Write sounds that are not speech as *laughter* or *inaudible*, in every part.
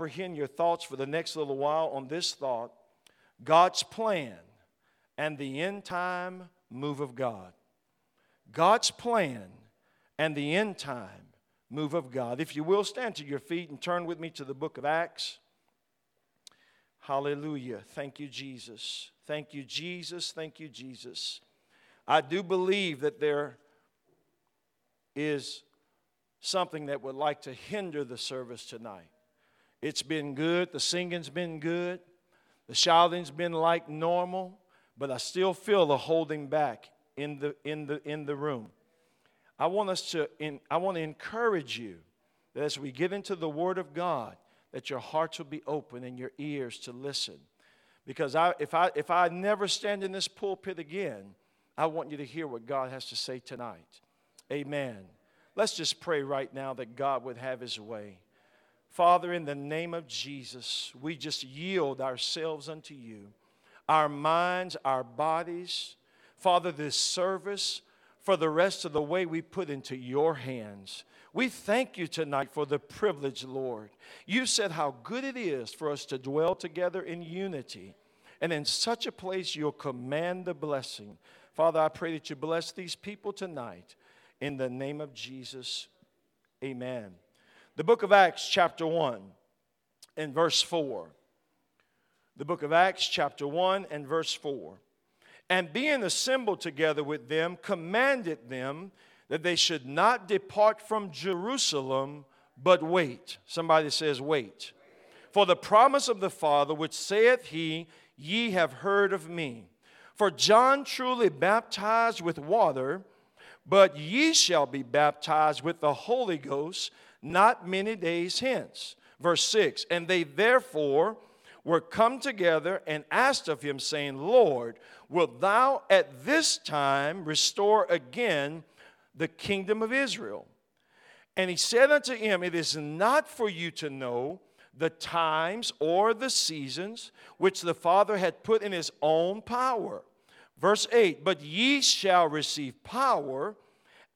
apprehend your thoughts for the next little while on this thought God's plan and the end time move of God. God's plan and the end time move of God. If you will, stand to your feet and turn with me to the book of Acts. Hallelujah. Thank you, Jesus. Thank you, Jesus. Thank you, Jesus. I do believe that there is something that would like to hinder the service tonight. It's been good, the singing's been good, the shouting's been like normal, but I still feel the holding back in the, in the, in the room. I want us to, in, I want to encourage you that as we get into the Word of God, that your hearts will be open and your ears to listen. Because I, if, I, if I never stand in this pulpit again, I want you to hear what God has to say tonight. Amen. Let's just pray right now that God would have his way. Father, in the name of Jesus, we just yield ourselves unto you, our minds, our bodies. Father, this service, for the rest of the way, we put into your hands. We thank you tonight for the privilege, Lord. You said how good it is for us to dwell together in unity. And in such a place, you'll command the blessing. Father, I pray that you bless these people tonight. In the name of Jesus, amen. The book of Acts, chapter 1, and verse 4. The book of Acts, chapter 1, and verse 4. And being assembled together with them, commanded them that they should not depart from Jerusalem, but wait. Somebody says, wait. For the promise of the Father, which saith he, Ye have heard of me. For John truly baptized with water but ye shall be baptized with the Holy Ghost not many days hence. Verse 6 And they therefore were come together and asked of him, saying, Lord, wilt thou at this time restore again the kingdom of Israel? And he said unto him, It is not for you to know the times or the seasons which the Father had put in his own power Verse 8 But ye shall receive power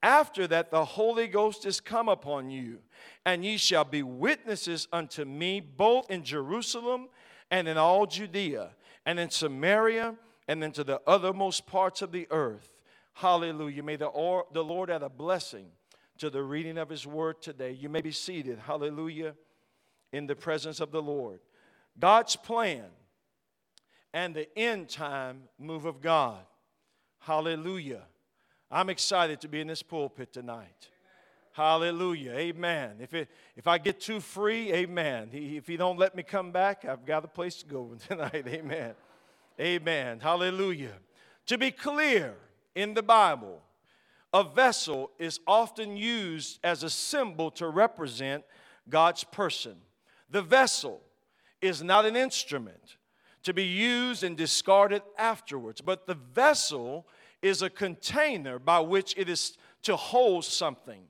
after that the Holy Ghost is come upon you, and ye shall be witnesses unto me both in Jerusalem and in all Judea, and in Samaria, and into the othermost parts of the earth. Hallelujah. May the, or, the Lord add a blessing to the reading of his word today. You may be seated. Hallelujah. In the presence of the Lord. God's plan and the end time move of God. Hallelujah. I'm excited to be in this pulpit tonight. Hallelujah. Amen. If, it, if I get too free, amen. If he don't let me come back, I've got a place to go *laughs* tonight. Amen. Amen. Hallelujah. To be clear, in the Bible, a vessel is often used as a symbol to represent God's person. The vessel is not an instrument, to be used and discarded afterwards. But the vessel is a container by which it is to hold something.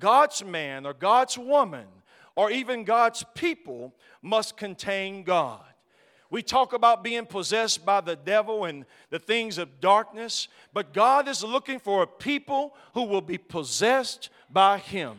God's man or God's woman or even God's people must contain God. We talk about being possessed by the devil and the things of darkness, but God is looking for a people who will be possessed by Him.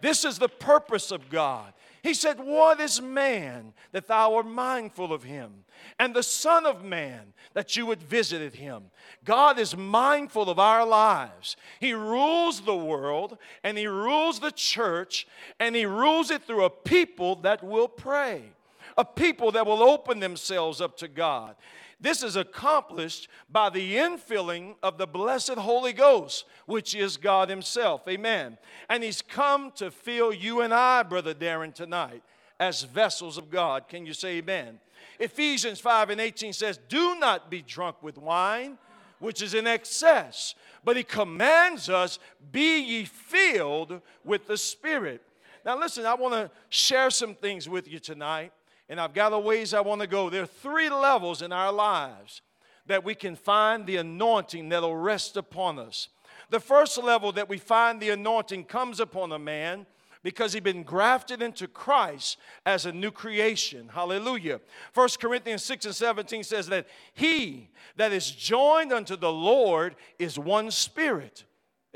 This is the purpose of God. He said, What is man that thou art mindful of him? And the Son of Man that you would visit him. God is mindful of our lives. He rules the world and He rules the church and He rules it through a people that will pray, a people that will open themselves up to God. This is accomplished by the infilling of the blessed Holy Ghost, which is God Himself. Amen. And He's come to fill you and I, Brother Darren, tonight as vessels of God. Can you say amen? Ephesians 5 and 18 says, Do not be drunk with wine, which is in excess, but He commands us, Be ye filled with the Spirit. Now, listen, I want to share some things with you tonight and I've got a ways I want to go. There are three levels in our lives that we can find the anointing that'll rest upon us. The first level that we find the anointing comes upon a man because he's been grafted into Christ as a new creation. Hallelujah. 1 Corinthians 6 and 17 says that he that is joined unto the Lord is one spirit.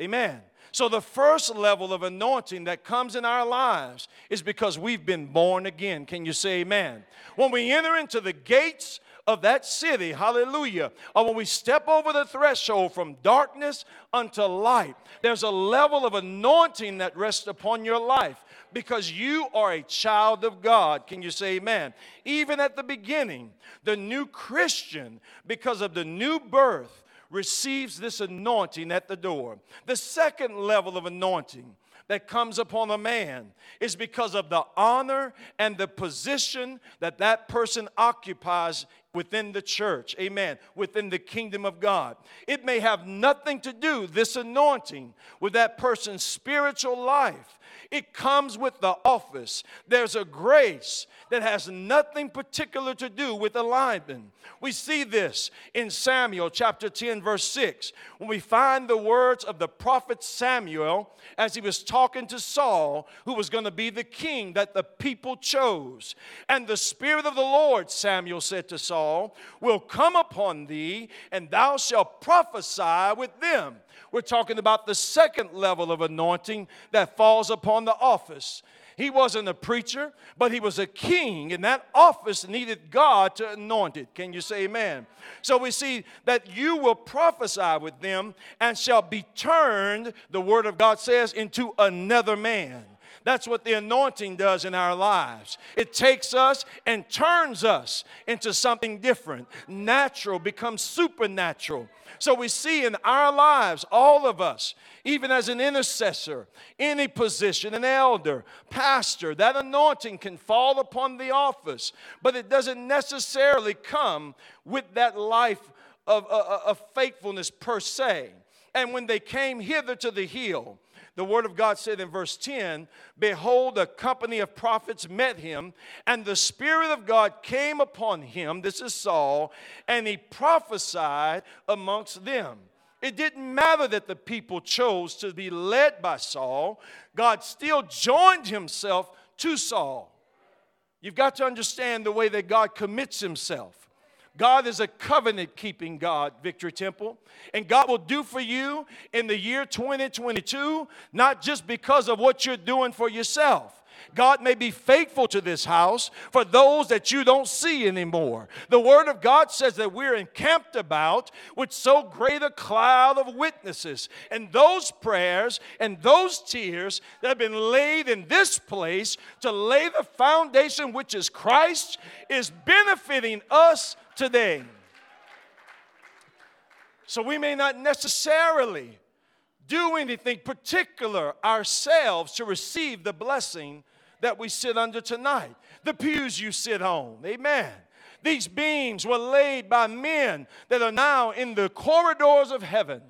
Amen. So, the first level of anointing that comes in our lives is because we've been born again. Can you say amen? When we enter into the gates of that city, hallelujah, or when we step over the threshold from darkness unto light, there's a level of anointing that rests upon your life because you are a child of God. Can you say amen? Even at the beginning, the new Christian, because of the new birth, receives this anointing at the door. The second level of anointing that comes upon a man is because of the honor and the position that that person occupies within the church, amen, within the kingdom of God. It may have nothing to do, this anointing, with that person's spiritual life. It comes with the office. There's a grace that has nothing particular to do with alignment. We see this in Samuel chapter 10, verse 6, when we find the words of the prophet Samuel as he was talking to Saul, who was going to be the king that the people chose. And the Spirit of the Lord, Samuel said to Saul, will come upon thee, and thou shalt prophesy with them. We're talking about the second level of anointing that falls upon the office. He wasn't a preacher, but he was a king, and that office needed God to anoint it. Can you say amen? So we see that you will prophesy with them and shall be turned, the word of God says, into another man. That's what the anointing does in our lives. It takes us and turns us into something different. Natural becomes supernatural. So we see in our lives, all of us, even as an intercessor, any position, an elder, pastor, that anointing can fall upon the office, but it doesn't necessarily come with that life of, of, of faithfulness per se. And when they came hither to the hill, the word of God said in verse 10 Behold, a company of prophets met him, and the Spirit of God came upon him. This is Saul, and he prophesied amongst them. It didn't matter that the people chose to be led by Saul, God still joined himself to Saul. You've got to understand the way that God commits himself. God is a covenant keeping God, Victory Temple. And God will do for you in the year 2022, not just because of what you're doing for yourself. God may be faithful to this house for those that you don't see anymore. The Word of God says that we're encamped about with so great a cloud of witnesses. And those prayers and those tears that have been laid in this place to lay the foundation, which is Christ, is benefiting us today. So we may not necessarily do anything particular ourselves to receive the blessing that we sit under tonight. The pews you sit on, amen. These beams were laid by men that are now in the corridors of heaven.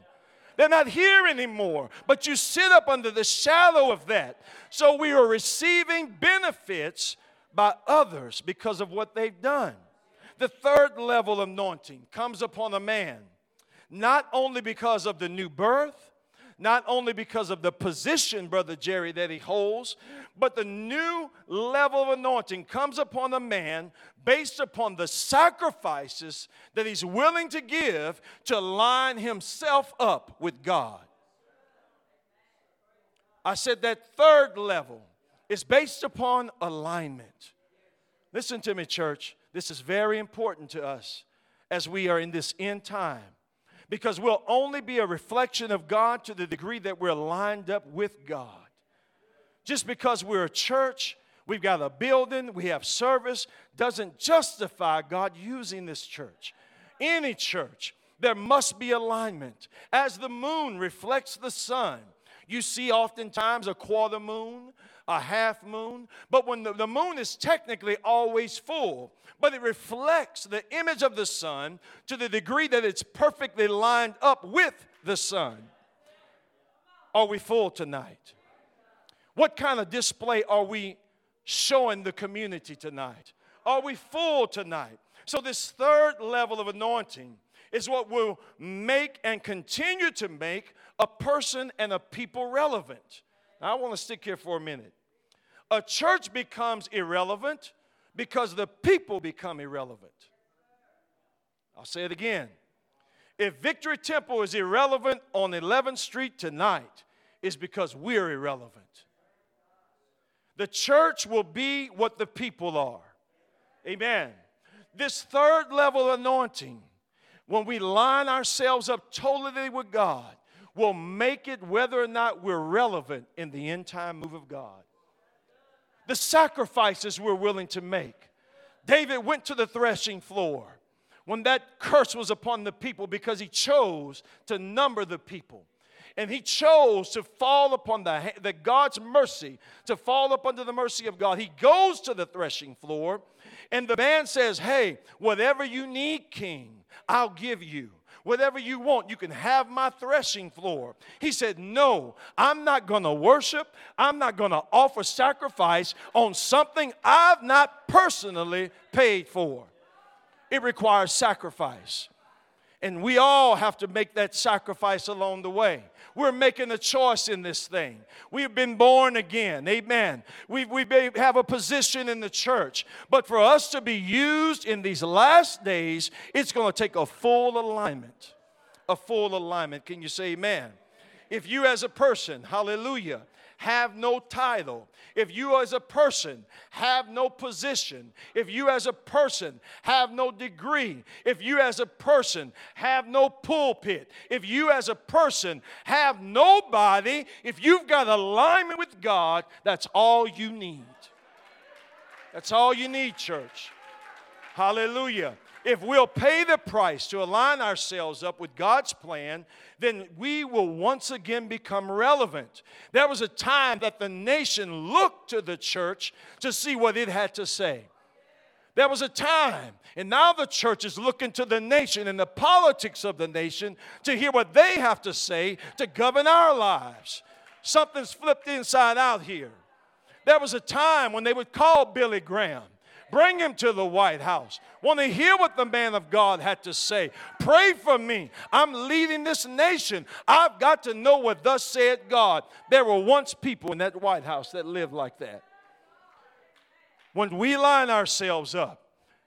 They're not here anymore, but you sit up under the shadow of that. So we are receiving benefits by others because of what they've done. The third level of anointing comes upon a man, not only because of the new birth, not only because of the position, Brother Jerry, that he holds, but the new level of anointing comes upon a man based upon the sacrifices that he's willing to give to line himself up with God. I said that third level is based upon alignment. Listen to me, church. This is very important to us as we are in this end time because we'll only be a reflection of God to the degree that we're lined up with God. Just because we're a church, we've got a building, we have service, doesn't justify God using this church. Any church, there must be alignment. As the moon reflects the sun, you see oftentimes a quarter moon, a half moon, but when the, the moon is technically always full, but it reflects the image of the sun to the degree that it's perfectly lined up with the sun. Are we full tonight? What kind of display are we showing the community tonight? Are we full tonight? So, this third level of anointing is what will make and continue to make a person and a people relevant. I want to stick here for a minute. A church becomes irrelevant because the people become irrelevant. I'll say it again. If Victory Temple is irrelevant on 11th Street tonight, is because we're irrelevant. The church will be what the people are. Amen. This third level anointing, when we line ourselves up totally with God, will make it whether or not we're relevant in the end time move of God. The sacrifices we're willing to make. David went to the threshing floor when that curse was upon the people because he chose to number the people. And he chose to fall upon the, the God's mercy, to fall up under the mercy of God. He goes to the threshing floor, and the man says, Hey, whatever you need, king, I'll give you. Whatever you want, you can have my threshing floor. He said, No, I'm not going to worship. I'm not going to offer sacrifice on something I've not personally paid for. It requires sacrifice. And we all have to make that sacrifice along the way. We're making a choice in this thing. We've been born again. Amen. We, we have a position in the church. But for us to be used in these last days, it's going to take a full alignment. A full alignment. Can you say amen? If you, as a person, hallelujah, have no title, if you as a person have no position, if you as a person have no degree, if you as a person have no pulpit, if you as a person have nobody, if you've got alignment with God, that's all you need. That's all you need, church. Hallelujah if we'll pay the price to align ourselves up with God's plan, then we will once again become relevant. There was a time that the nation looked to the church to see what it had to say. There was a time, and now the church is looking to the nation and the politics of the nation to hear what they have to say to govern our lives. Something's flipped inside out here. There was a time when they would call Billy Graham Bring him to the White House. Want to hear what the man of God had to say. Pray for me. I'm leading this nation. I've got to know what thus said God. There were once people in that White House that lived like that. When we line ourselves up,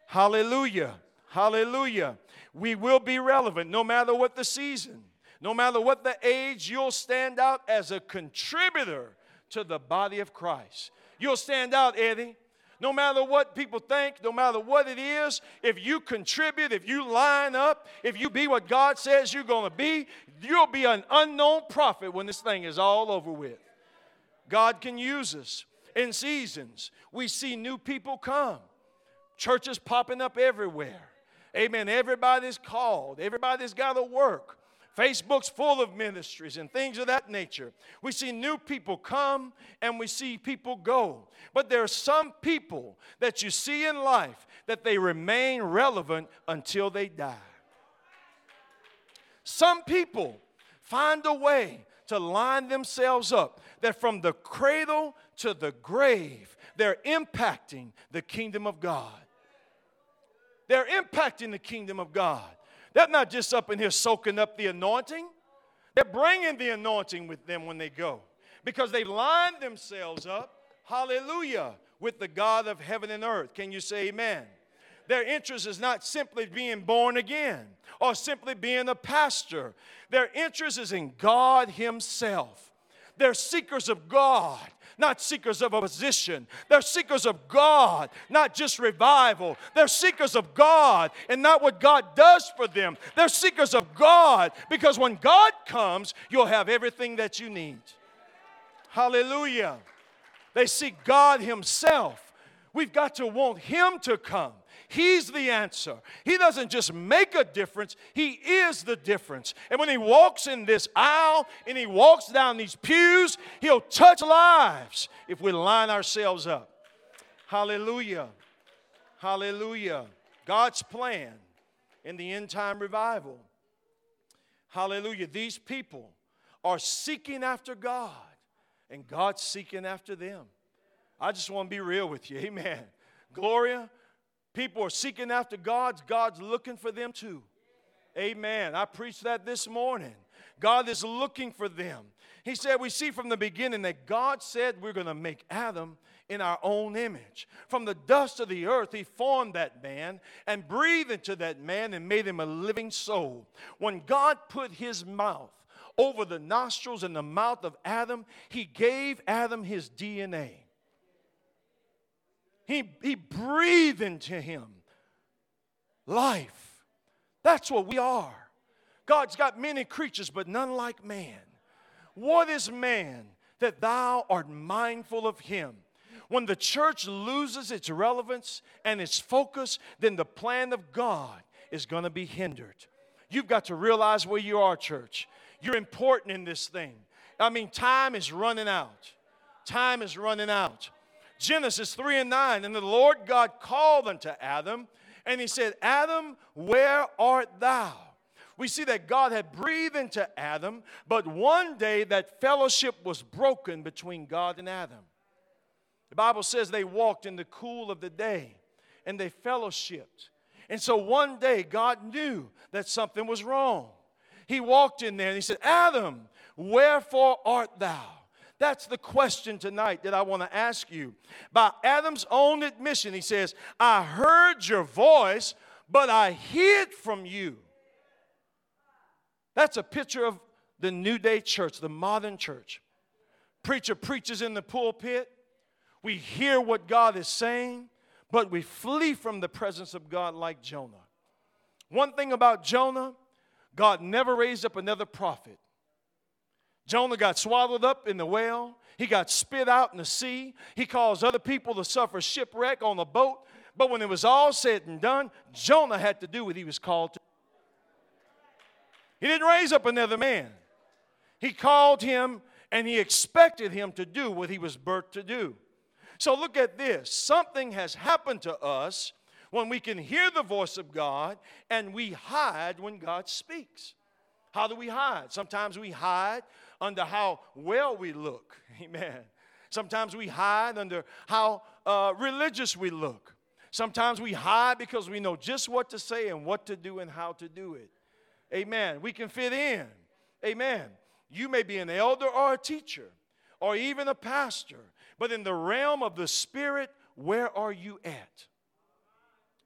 hallelujah, hallelujah, we will be relevant no matter what the season, no matter what the age, you'll stand out as a contributor to the body of Christ. You'll stand out, Eddie. No matter what people think, no matter what it is, if you contribute, if you line up, if you be what God says you're going to be, you'll be an unknown prophet when this thing is all over with. God can use us in seasons. We see new people come, churches popping up everywhere. Amen. Everybody's called, everybody's got to work. Facebook's full of ministries and things of that nature. We see new people come and we see people go. But there are some people that you see in life that they remain relevant until they die. Some people find a way to line themselves up that from the cradle to the grave, they're impacting the kingdom of God. They're impacting the kingdom of God. They're not just up in here soaking up the anointing, they're bringing the anointing with them when they go because they've lined themselves up, hallelujah, with the God of heaven and earth. Can you say amen? Their interest is not simply being born again or simply being a pastor. Their interest is in God Himself. They're seekers of God not seekers of a position. They're seekers of God, not just revival. They're seekers of God and not what God does for them. They're seekers of God because when God comes, you'll have everything that you need. Hallelujah. They seek God Himself. We've got to want Him to come. He's the answer. He doesn't just make a difference, He is the difference. And when He walks in this aisle and He walks down these pews, He'll touch lives if we line ourselves up. Hallelujah. Hallelujah. God's plan in the end time revival. Hallelujah. These people are seeking after God, and God's seeking after them. I just want to be real with you. Amen. Gloria, People are seeking after God's, God's looking for them too. Amen. I preached that this morning. God is looking for them. He said, We see from the beginning that God said we're going to make Adam in our own image. From the dust of the earth, He formed that man and breathed into that man and made him a living soul. When God put His mouth over the nostrils and the mouth of Adam, he gave Adam his DNA. He, he breathed into him life. That's what we are. God's got many creatures, but none like man. What is man that thou art mindful of him? When the church loses its relevance and its focus, then the plan of God is going to be hindered. You've got to realize where you are, church. You're important in this thing. I mean, time is running out. Time is running out. Genesis 3 and 9. And the Lord God called unto Adam, and he said, Adam, where art thou? We see that God had breathed into Adam, but one day that fellowship was broken between God and Adam. The Bible says they walked in the cool of the day and they fellowshipped. And so one day God knew that something was wrong. He walked in there and he said, Adam, wherefore art thou? That's the question tonight that I want to ask you. By Adam's own admission, he says, I heard your voice, but I hid from you. That's a picture of the New Day church, the modern church. Preacher preaches in the pulpit. We hear what God is saying, but we flee from the presence of God like Jonah. One thing about Jonah, God never raised up another prophet. Jonah got swallowed up in the whale. He got spit out in the sea. He caused other people to suffer shipwreck on the boat. But when it was all said and done, Jonah had to do what he was called to. He didn't raise up another man. He called him and he expected him to do what he was birthed to do. So look at this. Something has happened to us when we can hear the voice of God and we hide when God speaks. How do we hide? Sometimes we hide under how well we look. *laughs* Amen. Sometimes we hide under how uh, religious we look. Sometimes we hide because we know just what to say and what to do and how to do it. Amen. We can fit in. Amen. You may be an elder or a teacher or even a pastor, but in the realm of the Spirit, where are you at?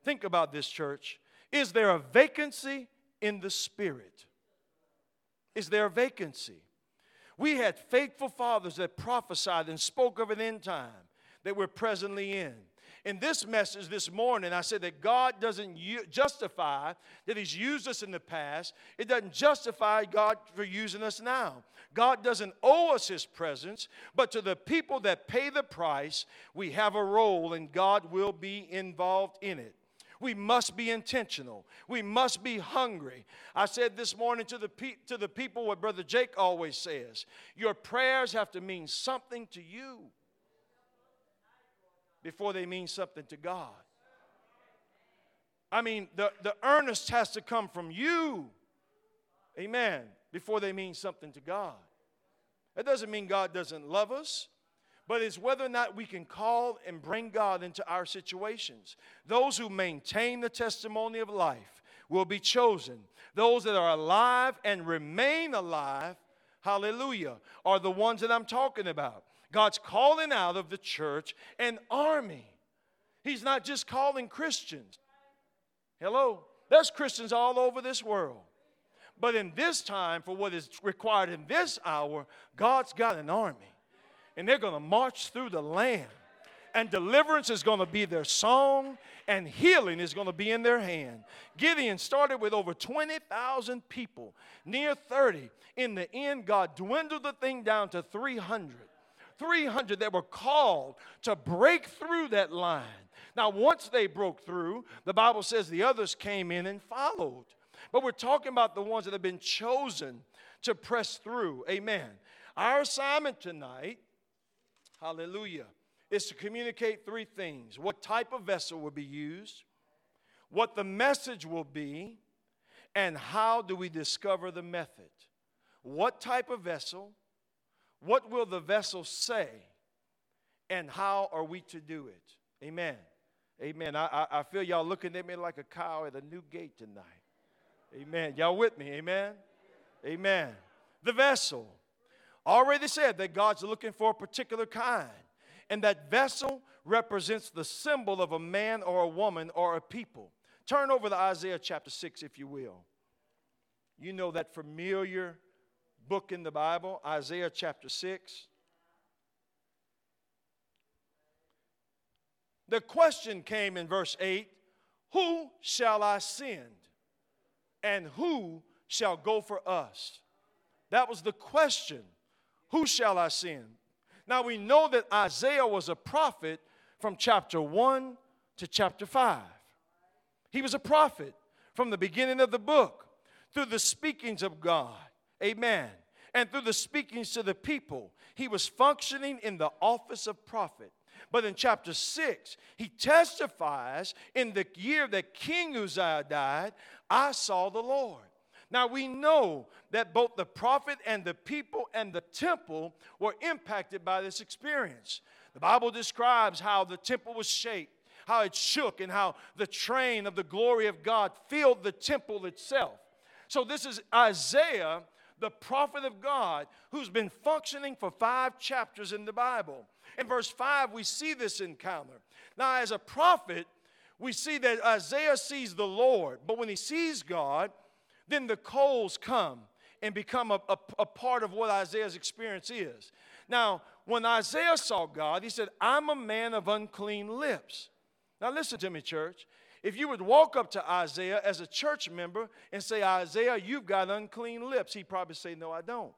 Think about this, church. Is there a vacancy in the Spirit? Is there a vacancy? We had faithful fathers that prophesied and spoke of an end time that we're presently in. In this message this morning, I said that God doesn't justify that He's used us in the past. It doesn't justify God for using us now. God doesn't owe us His presence, but to the people that pay the price, we have a role and God will be involved in it. We must be intentional. We must be hungry. I said this morning to the, pe- to the people what Brother Jake always says your prayers have to mean something to you before they mean something to God. I mean, the, the earnest has to come from you, amen, before they mean something to God. That doesn't mean God doesn't love us but it's whether or not we can call and bring God into our situations. Those who maintain the testimony of life will be chosen. Those that are alive and remain alive, hallelujah, are the ones that I'm talking about. God's calling out of the church an army. He's not just calling Christians. Hello? There's Christians all over this world. But in this time, for what is required in this hour, God's got an army and they're going to march through the land. And deliverance is going to be their song, and healing is going to be in their hand. Gideon started with over 20,000 people, near 30. In the end, God dwindled the thing down to 300. 300 that were called to break through that line. Now, once they broke through, the Bible says the others came in and followed. But we're talking about the ones that have been chosen to press through. Amen. Our assignment tonight hallelujah, is to communicate three things what type of vessel will be used, what the message will be, and how do we discover the method. What type of vessel, what will the vessel say, and how are we to do it? Amen. Amen. I, I, feel y'all looking at me like a cow at a new gate tonight. Amen. Y'all with me? Amen. Amen. The vessel already said that God's looking for a particular kind, and that vessel represents the symbol of a man or a woman or a people. Turn over to Isaiah chapter 6, if you will. You know that familiar book in the Bible, Isaiah chapter 6. The question came in verse 8 Who shall I send? And who shall go for us? That was the question. Who shall I send? Now we know that Isaiah was a prophet from chapter 1 to chapter 5. He was a prophet from the beginning of the book through the speakings of God. Amen. And through the speakings to the people, he was functioning in the office of prophet. But in chapter 6, he testifies in the year that King Uzziah died, I saw the Lord. Now we know that both the prophet and the people and the temple were impacted by this experience. The Bible describes how the temple was shaped, how it shook, and how the train of the glory of God filled the temple itself. So this is Isaiah, the prophet of God, who's been functioning for five chapters in the Bible. In verse 5, we see this encounter. Now, as a prophet, we see that Isaiah sees the Lord, but when he sees God, then the coals come and become a, a, a, part of what Isaiah's experience is. Now, when Isaiah saw God, he said, I'm a man of unclean lips. Now, listen to me, church. If you would walk up to Isaiah as a church member and say, Isaiah, you've got unclean lips, he'd probably say, No, I don't.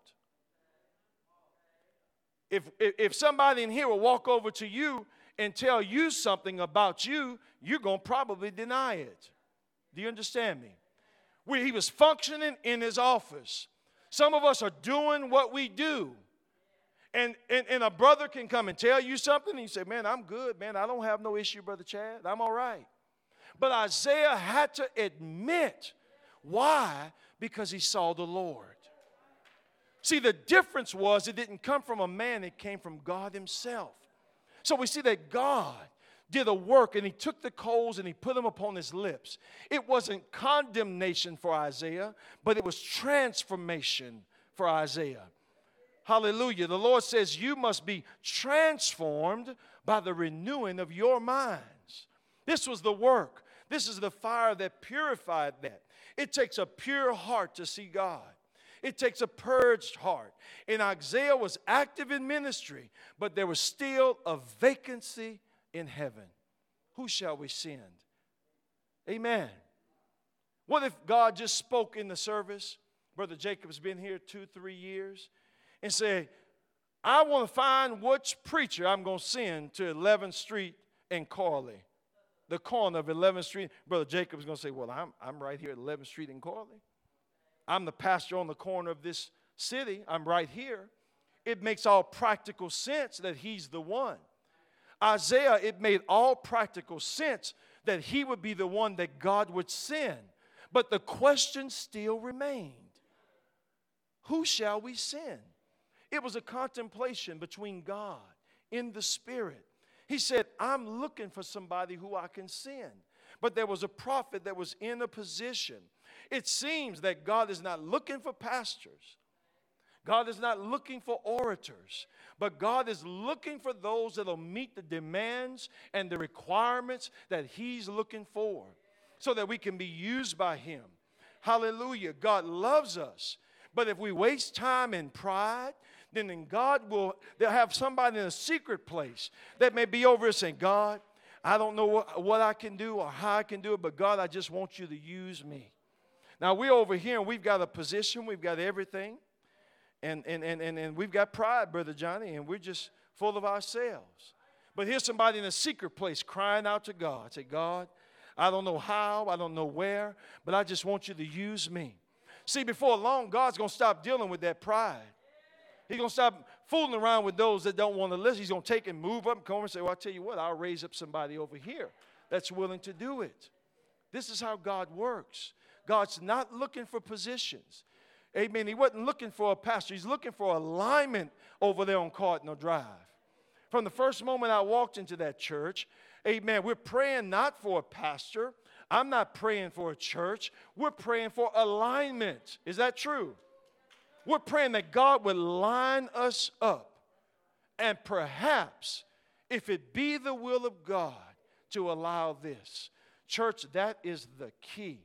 If, if, if somebody in here will walk over to you and tell you something about you, you're going to probably deny it. Do you understand me? Where he was functioning in his office. Some of us are doing what we do. And, and, and a brother can come and tell you something, and you say, Man, I'm good, man. I don't have no issue, Brother Chad. I'm all right. But Isaiah had to admit why? Because he saw the Lord. See, the difference was it didn't come from a man, it came from God Himself. So we see that God did a work and he took the coals and he put them upon his lips. It wasn't condemnation for Isaiah, but it was transformation for Isaiah. Hallelujah. The Lord says, You must be transformed by the renewing of your minds. This was the work. This is the fire that purified that. It takes a pure heart to see God. It takes a purged heart. And Isaiah was active in ministry, but there was still a vacancy in heaven. Who shall we send? Amen. What if God just spoke in the service? Brother Jacob's been here two, three years, and say, I want to find which preacher I'm going to send to 11th Street and Corley, the corner of 11th Street. Brother Jacob's going to say, Well, I'm, I'm right here at 11th Street and Corley. I'm the pastor on the corner of this city. I'm right here. It makes all practical sense that he's the one. Isaiah, it made all practical sense that he would be the one that God would send. But the question still remained Who shall we send? It was a contemplation between God in the Spirit. He said, I'm looking for somebody who I can send. But there was a prophet that was in a position it seems that God is not looking for pastors. God is not looking for orators, but God is looking for those that will meet the demands and the requirements that He's looking for so that we can be used by Him. Hallelujah. God loves us. But if we waste time in pride, then, God will they'll have somebody in a secret place that may be over us saying, God, I don't know what, what I can do or how I can do it, but God, I just want you to use me. Now we're over here and we've got a position, we've got everything, and, and, and, and, and we've got pride, Brother Johnny, and we're just full of ourselves. But here's somebody in a secret place crying out to God. Say, God, I don't know how, I don't know where, but I just want you to use me. See, before long, God's going to stop dealing with that pride. He's going to stop fooling around with those that don't want to listen. He's going to take and move up and come and say, Well, I'll tell you what, I'll raise up somebody over here that's willing to do it. This is how God works. God's not looking for positions. Amen. He wasn't looking for a pastor, he's looking for alignment over there on Cardinal Drive. From the first moment I walked into that church, amen, we're praying not for a pastor. I'm not praying for a church. We're praying for alignment. Is that true? We're praying that God would line us up. And perhaps, if it be the will of God to allow this, church, that is the key.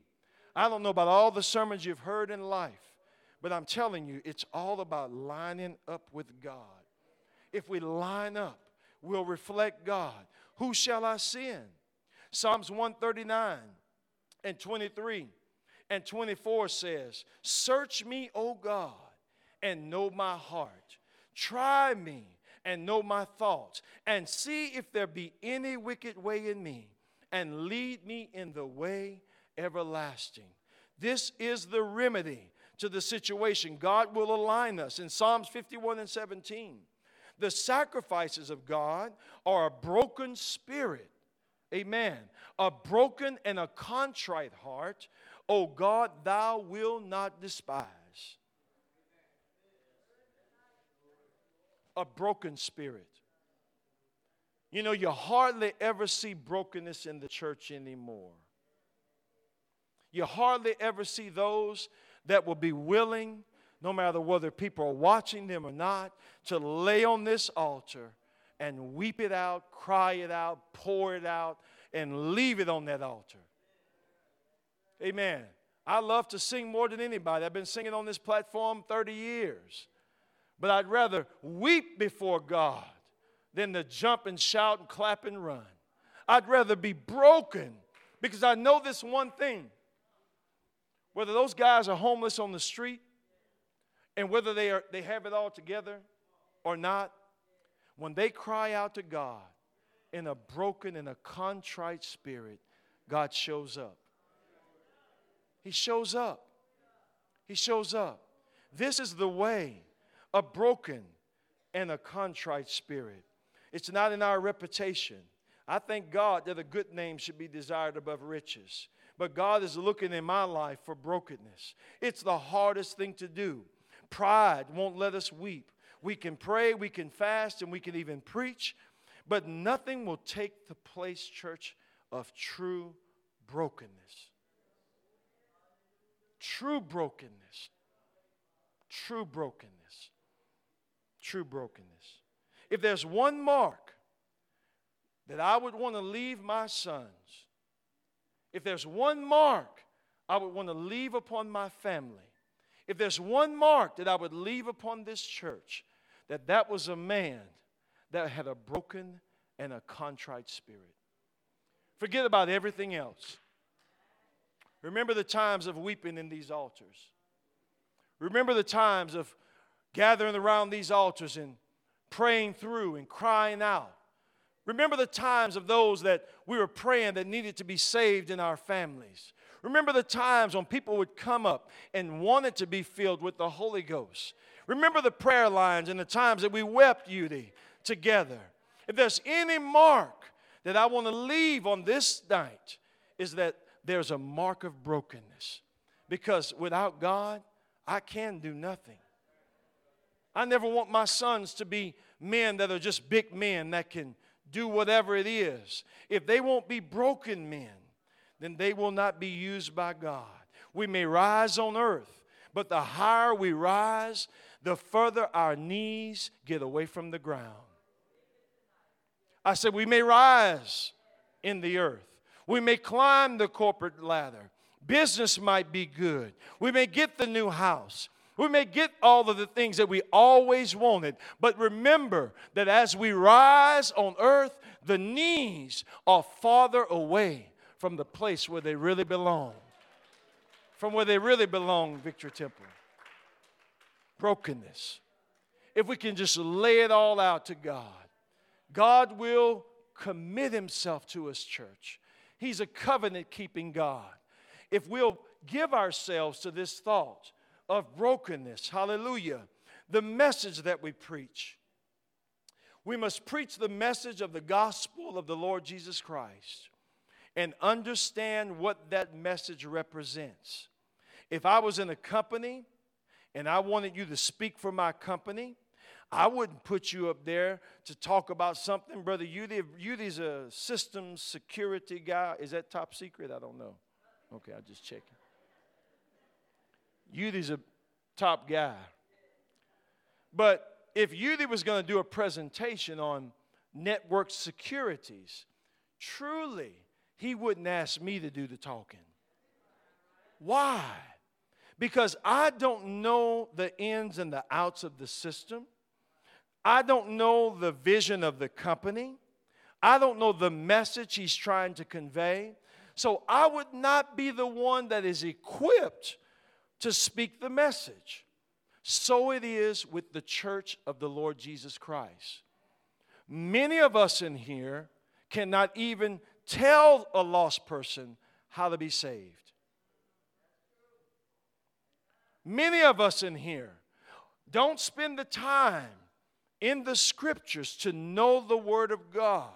I don't know about all the sermons you've heard in life, But I'm telling you, it's all about lining up with God. If we line up, we'll reflect God. Who shall I send? Psalms 139 and 23 and 24 says, Search me, O God, and know my heart. Try me and know my thoughts, and see if there be any wicked way in me, and lead me in the way everlasting. This is the remedy to the situation. God will align us. In Psalms 51 and 17, the sacrifices of God are a broken spirit. Amen. A broken and a contrite heart, O God, thou will not despise. A broken spirit. You know, you hardly ever see brokenness in the church anymore. You hardly ever see those that will be willing, no matter whether people are watching them or not, to lay on this altar and weep it out, cry it out, pour it out, and leave it on that altar. Amen. I love to sing more than anybody. I've been singing on this platform 30 years. But I'd rather weep before God than to jump and shout and clap and run. I'd rather be broken because I know this one thing. Whether those guys are homeless on the street and whether they, are, they have it all together or not, when they cry out to God in a broken and a contrite spirit, God shows up. He shows up. He shows up. This is the way a broken and a contrite spirit. It's not in our reputation. I thank God that a good name should be desired above riches. But God is looking in my life for brokenness. It's the hardest thing to do. Pride won't let us weep. We can pray, we can fast, and we can even preach, but nothing will take the place, church, of true brokenness. True brokenness. True brokenness. True brokenness. If there's one mark that I would want to leave my sons, if there's one mark I would want to leave upon my family, if there's one mark that I would leave upon this church, that that was a man that had a broken and a contrite spirit. Forget about everything else. Remember the times of weeping in these altars. Remember the times of gathering around these altars and praying through and crying out. Remember the times of those that we were praying that needed to be saved in our families. Remember the times when people would come up and wanted to be filled with the Holy Ghost. Remember the prayer lines and the times that we wept unity together. If there's any mark that I want to leave on this night, is that there's a mark of brokenness. Because without God, I can do nothing. I never want my sons to be men that are just big men that can do whatever it is. If they won't be broken men, then they will not be used by God. We may rise on earth, but the higher we rise, the further our knees get away from the ground. I said, We may rise in the earth, we may climb the corporate ladder. Business might be good. We may get the new house. We may get all of the things that we always wanted. But remember that as we rise on earth, the knees are farther away from the place where they really belong. From where they really belong, Victory Temple. Brokenness. If we can just lay it all out to God, God will commit Himself to His church. He's a covenant keeping God. If we'll give ourselves to this thought of brokenness, hallelujah, the message that we preach, we must preach the message of the gospel of the Lord Jesus Christ and understand what that message represents. If I was in a company and I wanted you to speak for my company, I wouldn't put you up there to talk about something, Brother Yudi's a systems security guy. Is that top secret? I don't know. Okay, I'll just check. Yudi's a top guy. But if Yudi was going to do a presentation on network securities, truly, he wouldn't ask me to do the talking. Why? because I don't know the ins and the outs of the system. I don't know the vision of the company. I don't know the message he's trying to convey. So I would not be the one that is equipped to speak the message. So it is with the church of the Lord Jesus Christ. Many of us in here cannot even tell a lost person how to be saved. Many of us in here don't spend the time in the scriptures to know the Word of God.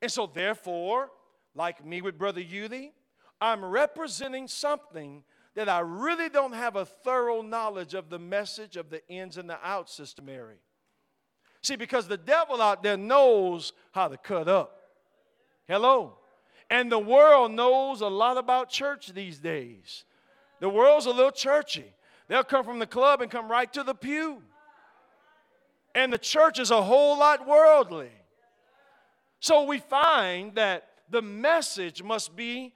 And so, therefore, like me with Brother Yudy, I'm representing something that I really don't have a thorough knowledge of the message of the ins and the outs, Sister Mary. See, because the devil out there knows how to cut up. Hello? And the world knows a lot about church these days. The world's a little churchy. They'll come from the club and come right to the pew. And the church is a whole lot worldly. So we find that the message must be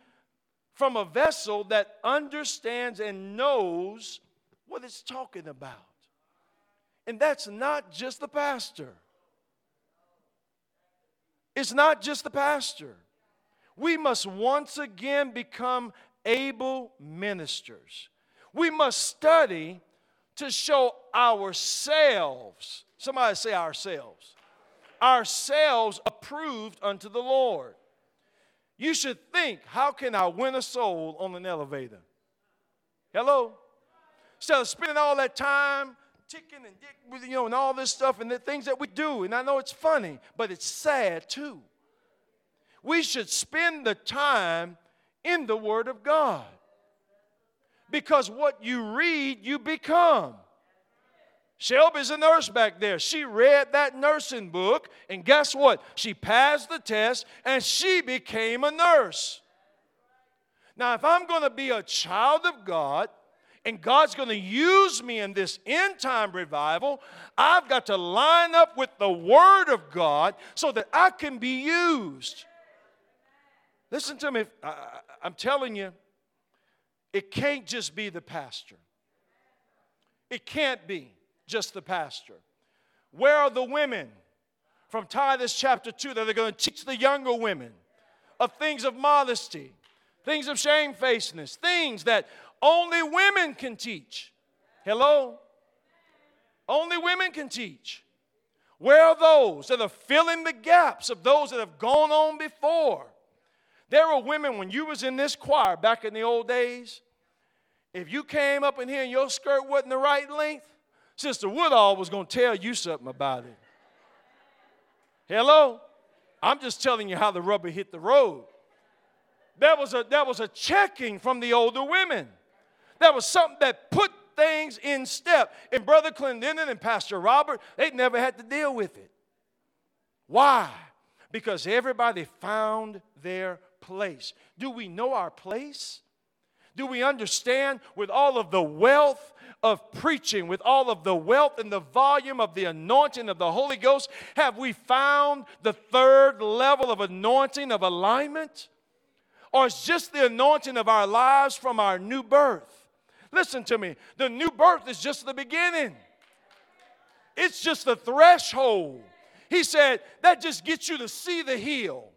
from a vessel that understands and knows what it's talking about. And that's not just the pastor. It's not just the pastor. We must once again become able ministers. We must study to show ourselves, somebody say ourselves, ourselves approved unto the Lord. You should think, how can I win a soul on an elevator? Hello? Instead of spending all that time ticking and you know and all this stuff and the things that we do, and I know it's funny, but it's sad too. We should spend the time in the Word of God. Because what you read, you become. Shelby's a nurse back there. She read that nursing book, and guess what? She passed the test and she became a nurse. Now, if I'm going to be a child of God, and God's going to use me in this end time revival, I've got to line up with the Word of God so that I can be used. Listen to me. I'm telling you, it can't just be the pastor. It can't be just the pastor. Where are the women from Titus chapter 2 that are going to teach the younger women of things of modesty, things of shamefacedness, things that only women can teach? Hello? Only women can teach. Where are those that are filling the gaps of those that have gone on before? There were women when you was in this choir back in the old days. If you came up in here and your skirt wasn't the right length, Sister Woodall was going to tell you something about it. Hello? I'm just telling you how the rubber hit the road. That was a, that was a checking from the older women. That was something that put things in step. And Brother Clendenin and Pastor Robert, they never had to deal with it. Why? Because everybody found their place. Do we know our place? Do we understand with all of the wealth of preaching, with all of the wealth and the volume of the anointing of the Holy Ghost, have we found the third level of anointing of alignment? Or is just the anointing of our lives from our new birth? Listen to me, the new birth is just the beginning, it's just the threshold. He said that just gets you to see the hill.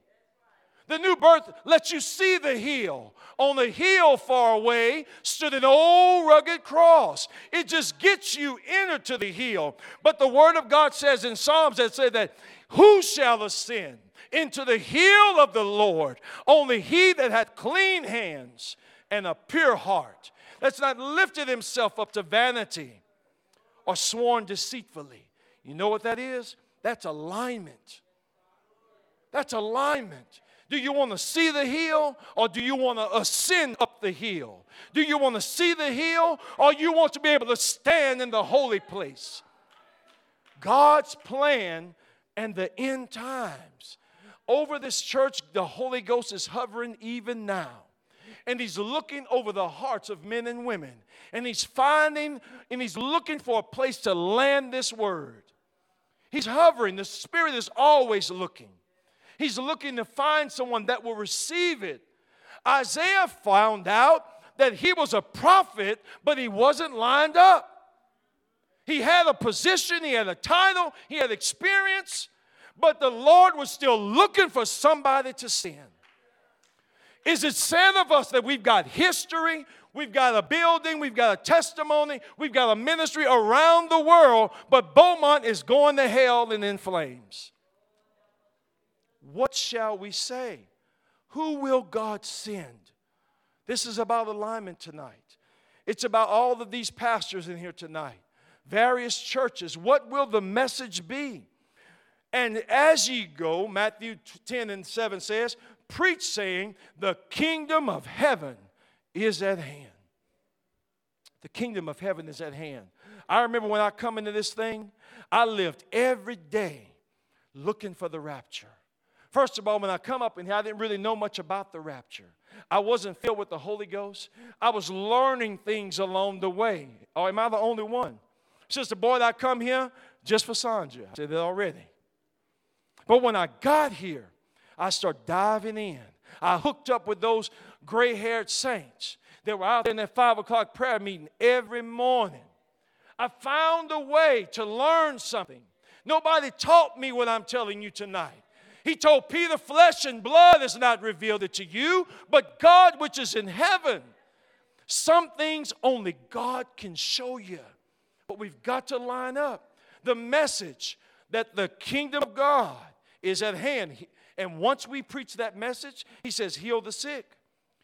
The new birth lets you see the hill. On the hill far away stood an old rugged cross. It just gets you into to the hill. But the word of God says in Psalms that say that who shall ascend into the hill of the Lord? Only he that hath clean hands and a pure heart, that's not lifted himself up to vanity or sworn deceitfully. You know what that is? That's alignment. That's alignment. Do you want to see the hill or do you want to ascend up the hill? Do you want to see the hill or you want to be able to stand in the holy place? God's plan and the end times. Over this church, the Holy Ghost is hovering even now. And he's looking over the hearts of men and women. And he's finding and he's looking for a place to land this word. He's hovering. The Spirit is always looking. He's looking to find someone that will receive it. Isaiah found out that he was a prophet, but he wasn't lined up. He had a position, he had a title, he had experience, but the Lord was still looking for somebody to send. Is it said of us that we've got history, we've got a building, we've got a testimony, we've got a ministry around the world, but Beaumont is going to hell and in flames? What shall we say? Who will God send? This is about alignment tonight. It's about all of these pastors in here tonight, various churches. What will the message be? And as ye go, Matthew 10 and 7 says, preach saying, The kingdom of heaven is at hand. The kingdom of heaven is at hand. I remember when I come into this thing, I lived every day looking for the rapture. First of all, when I come up in here, I didn't really know much about the rapture. I wasn't filled with the Holy Ghost. I was learning things along the way. Oh, am I the only one? Sister Boyd, I come here just for Sandra. I said it already. But when I got here, I started diving in. I hooked up with those gray haired saints that were out there in that five o'clock prayer meeting every morning. I found a way to learn something. Nobody taught me what I'm telling you tonight. He told Peter, Flesh and blood has not revealed it to you, but God which is in heaven. Some things only God can show you. But we've got to line up the message that the kingdom of God is at hand. And once we preach that message, he says, heal the sick,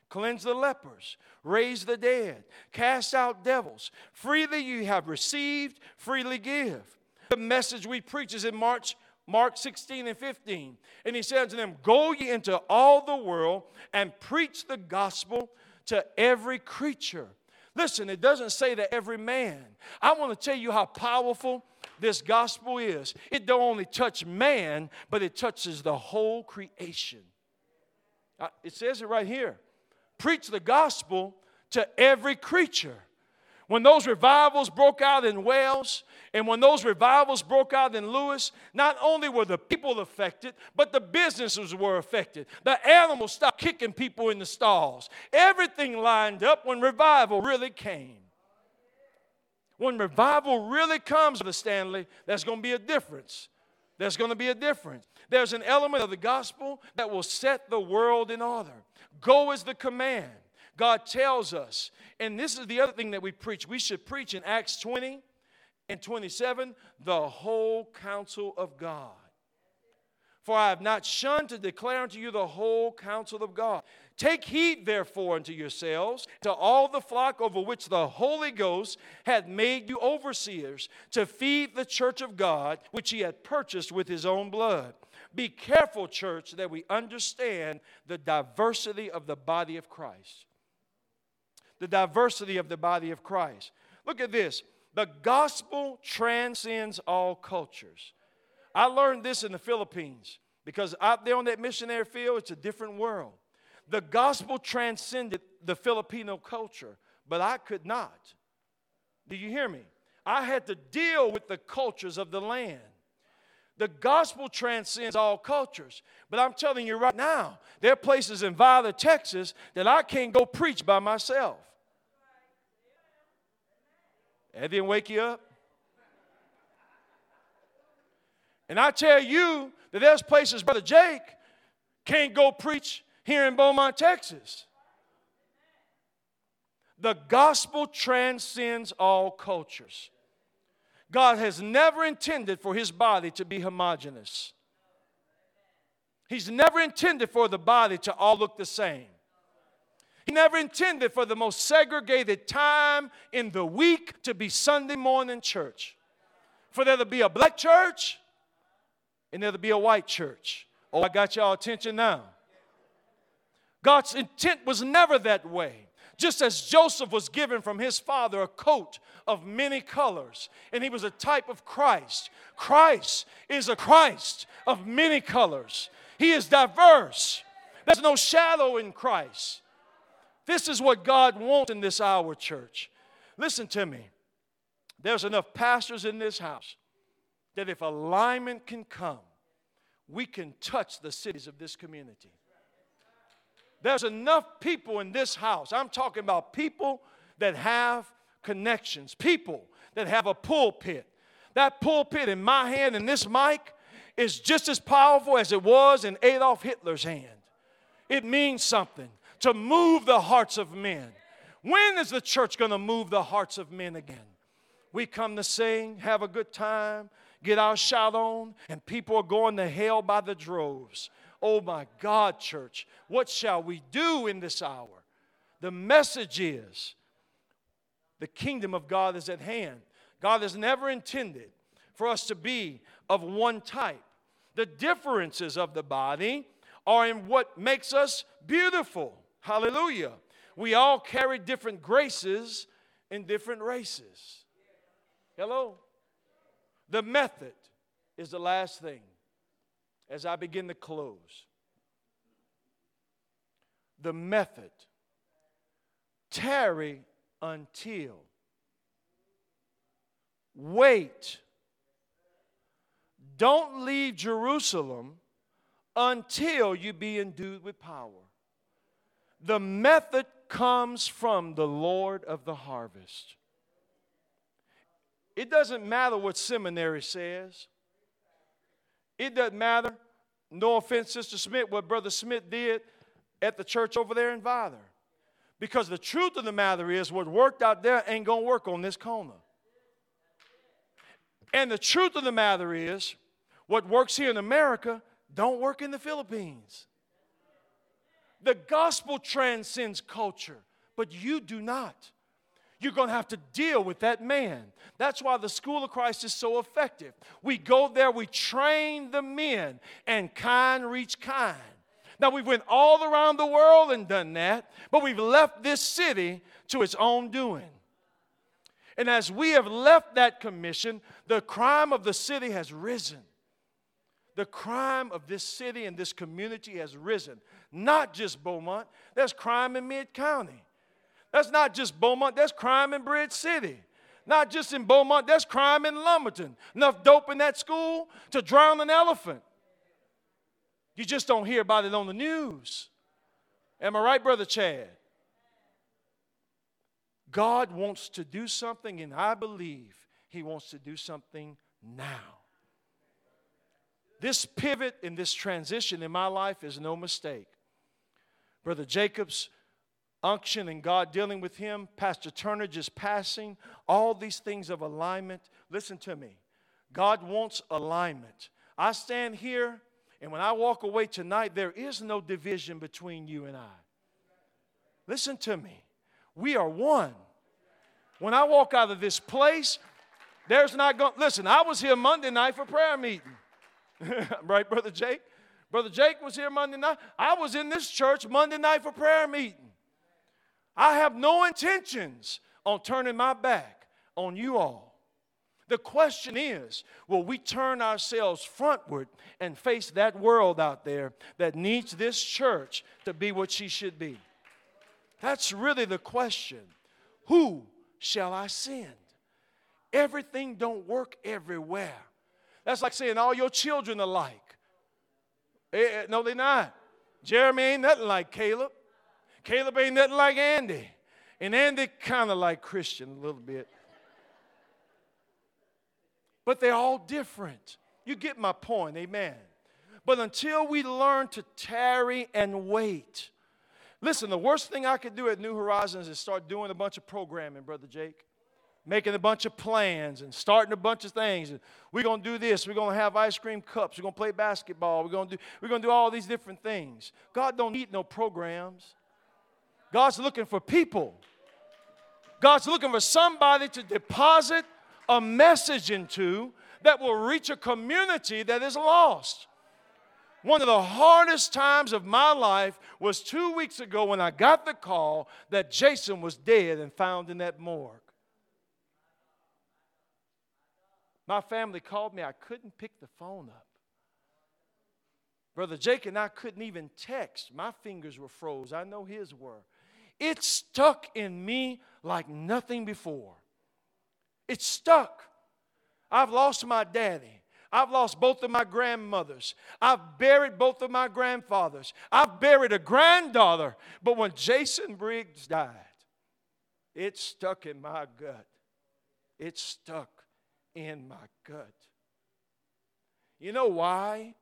cleanse the lepers, raise the dead, cast out devils. Freely you have received, freely give. The message we preach is in March, Mark 16 and 15. And he said to them, Go ye into all the world and preach the gospel to every creature. Listen, it doesn't say to every man. I want to tell you how powerful this gospel is. It don't only touch man, but it touches the whole creation. Uh, it says it right here. Preach the gospel to every creature. When those revivals broke out in Wales and when those revivals broke out in Lewis, not only were the people affected, but the businesses were affected. The animals stopped kicking people in the stalls. Everything lined up when revival really came. When revival really comes, the Stanley, there's going to be a difference. There's going to be a difference. There's an element of the gospel that will set the world in order. Go is the command. God tells us, and this is the other thing that we preach. We should preach in Acts 20 and 27 the whole counsel of God. For I have not shunned to declare unto you the whole counsel of God. Take heed, therefore, unto yourselves, to all the flock over which the Holy Ghost hath made you overseers, to feed the church of God, which he hath purchased with his own blood. Be careful, church, that we understand the diversity of the body of Christ. The diversity of the body of Christ. Look at this. The gospel transcends all cultures. I learned this in the Philippines because out there on that missionary field, it's a different world. The gospel transcended the Filipino culture, but I could not. Do you hear me? I had to deal with the cultures of the land. The gospel transcends all cultures. But I'm telling you right now, there are places in Vidor, Texas that I can't go preach by myself. That didn't wake you up? And I tell you that there's places Brother Jake can't go preach here in Beaumont, Texas. The gospel transcends all cultures. God has never intended for his body to be homogenous. He's never intended for the body to all look the same. He never intended for the most segregated time in the week to be Sunday morning church. For there to be a black church and there to be a white church. Oh, I got y'all attention now. God's intent was never that way. Just as Joseph was given from his father a coat of many colors, and he was a type of Christ. Christ is a Christ of many colors. He is diverse. There's no shadow in Christ. This is what God wants in this hour, church. Listen to me. There's enough pastors in this house that if alignment can come, we can touch the cities of this community. There's enough people in this house. I'm talking about people that have connections, people that have a pulpit. That pulpit in my hand and this mic is just as powerful as it was in Adolf Hitler's hand. It means something to move the hearts of men. When is the church going to move the hearts of men again? We come to sing, have a good time, get our shout on, and people are going to hell by the droves. Oh my God, church, what shall we do in this hour? The message is the kingdom of God is at hand. God has never intended for us to be of one type. The differences of the body are in what makes us beautiful. Hallelujah. We all carry different graces in different races. Hello? The method is the last thing as I begin to close. The method. Tarry until. Wait. Don't leave Jerusalem until you be endued with power. The method comes from the Lord of the harvest. It doesn't matter what seminary says. It doesn't matter, no offense, Sister Smith, what Brother Smith did at the church over there in Vidor. Because the truth of the matter is, what worked out there ain't going to work on this corner. And the truth of the matter is, what works here in America don't work in the Philippines. The gospel transcends culture, but you do not. You're going to have to deal with that man. That's why the School of Christ is so effective. We go there, we train the men, and kind reach kind. Now, we've went all around the world and done that, but we've left this city to its own doing. And as we have left that commission, the crime of the city has risen. The crime of this city and this community has risen. Not just Beaumont, there's crime in Mid County. That's not just Beaumont, that's crime in Bridge City. Not just in Beaumont, that's crime in Lumberton. Enough dope in that school to drown an elephant. You just don't hear about it on the news. Am I right, Brother Chad? God wants to do something, and I believe He wants to do something now. This pivot and this transition in my life is no mistake. Brother Jacob's unction and God dealing with him, Pastor Turner just passing, all these things of alignment. Listen to me. God wants alignment. I stand here, and when I walk away tonight, there is no division between you and I. Listen to me. We are one. When I walk out of this place, there's not going listen, I was here Monday night for prayer meeting. *laughs* right, Brother Jake? Brother Jake was here Monday night. I was in this church Monday night for prayer meeting. I have no intentions on turning my back on you all. The question is will we turn ourselves frontward and face that world out there that needs this church to be what she should be? That's really the question. Who shall I send? Everything don't work everywhere. That's like saying all your children are Eh, eh, no, they're not. Jeremy ain't nothing like Caleb. Caleb ain't nothing like Andy. And Andy kind of like Christian a little bit. But they're all different. You get my point, amen. But until we learn to tarry and wait, listen, the worst thing I could do at New Horizons is start doing a bunch of programming, Brother Jake making a bunch of plans and starting a bunch of things. We're going to do this. We're going to have ice cream cups. We're going to play basketball. We're going to do, we're going to do all these different things. God don't need no programs. God's looking for people. God's looking for somebody to deposit a message into that will reach a community that is lost. One of the hardest times of my life was two weeks ago when I got the call that Jason was dead and found in that morgue. My family called me. I couldn't pick the phone up. Brother Jake and I couldn't even text. My fingers were froze. I know his were. It stuck in me like nothing before. It stuck. I've lost my daddy. I've lost both of my grandmothers. I've buried both of my grandfathers. I've buried a granddaughter. But when Jason Briggs died, it stuck in my gut. It stuck in my gut. You know why?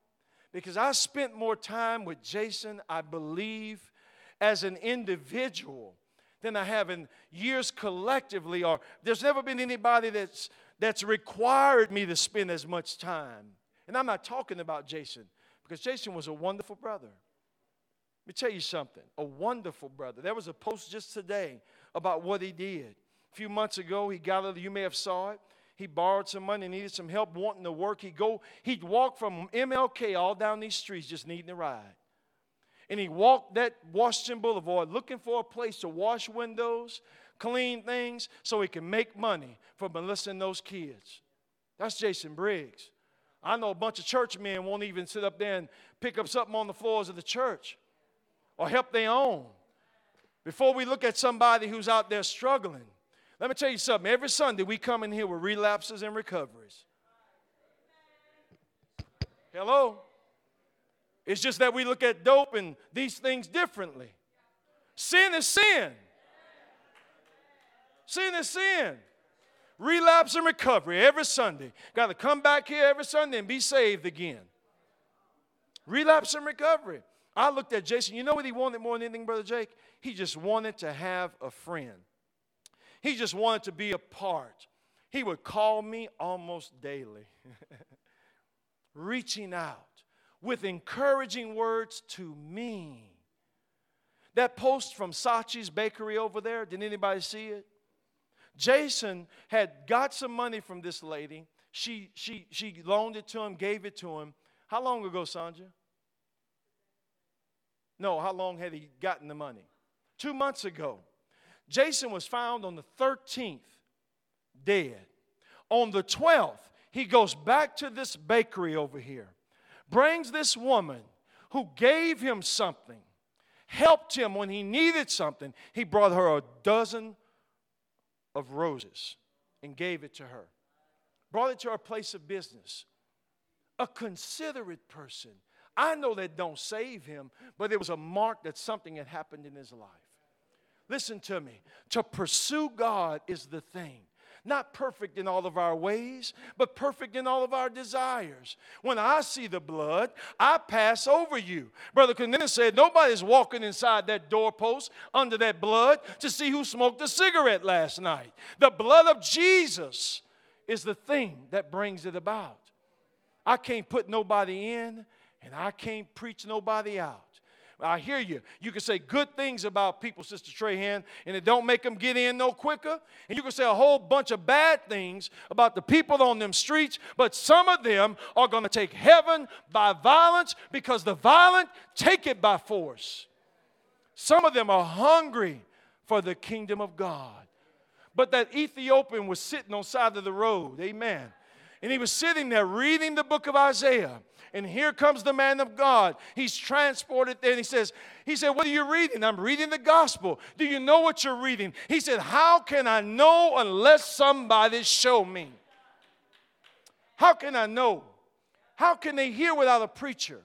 Because I spent more time with Jason, I believe, as an individual than I have in years collectively, or there's never been anybody that's, that's required me to spend as much time. And I'm not talking about Jason, because Jason was a wonderful brother. Let me tell you something a wonderful brother. There was a post just today about what he did. A few months ago, he got, you may have saw it, he borrowed some money, needed some help wanting to work. He'd go, he'd walk from MLK all down these streets just needing a ride. And he walked that Washington Boulevard looking for a place to wash windows, clean things, so he can make money for molesting those kids. That's Jason Briggs. I know a bunch of church men won't even sit up there and pick up something on the floors of the church or help their own. Before we look at somebody who's out there struggling, let me tell you something. Every Sunday we come in here with relapses and recoveries. Hello? It's just that we look at dope and these things differently. Sin is sin. Sin is sin. Relapse and recovery every Sunday. Got to come back here every Sunday and be saved again. Relapse and recovery. I looked at Jason. You know what he wanted more than anything, Brother Jake? He just wanted to have a friend. He just wanted to be a part. He would call me almost daily, *laughs* reaching out with encouraging words to me. That post from Saatchi's Bakery over there, did anybody see it? Jason had got some money from this lady. She, she, she loaned it to him, gave it to him. How long ago, Sandra? No, how long had he gotten the money? Two months ago. Jason was found on the 13th dead. On the 12th, he goes back to this bakery over here, brings this woman who gave him something, helped him when he needed something. He brought her a dozen of roses and gave it to her, brought it to her place of business. A considerate person. I know that don't save him, but it was a mark that something had happened in his life. Listen to me. To pursue God is the thing. Not perfect in all of our ways, but perfect in all of our desires. When I see the blood, I pass over you. Brother Clendenin said, Nobody's walking inside that doorpost under that blood to see who smoked a cigarette last night. The blood of Jesus is the thing that brings it about. I can't put nobody in, and I can't preach nobody out. I hear you. You can say good things about people, Sister Trahan, and it don't make them get in no quicker. And you can say a whole bunch of bad things about the people on them streets, but some of them are going to take heaven by violence because the violent take it by force. Some of them are hungry for the kingdom of God. But that Ethiopian was sitting on side of the road. Amen. And he was sitting there reading the book of Isaiah. And here comes the man of God. He's transported there and he says, He said, What are you reading? I'm reading the gospel. Do you know what you're reading? He said, How can I know unless somebody show me? How can I know? How can they hear without a preacher?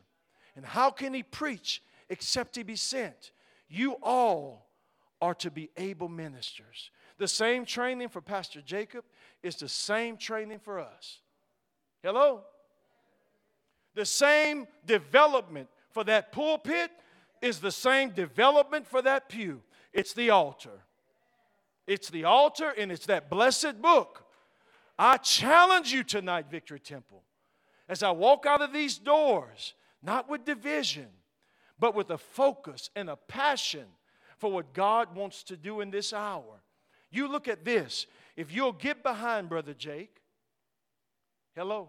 And how can he preach except he be sent? You all are to be able ministers. The same training for Pastor Jacob is the same training for us. Hello? The same development for that pulpit is the same development for that pew. It's the altar. It's the altar and it's that blessed book. I challenge you tonight, Victory Temple, as I walk out of these doors, not with division, but with a focus and a passion for what God wants to do in this hour. You look at this. If you'll get behind Brother Jake, hello.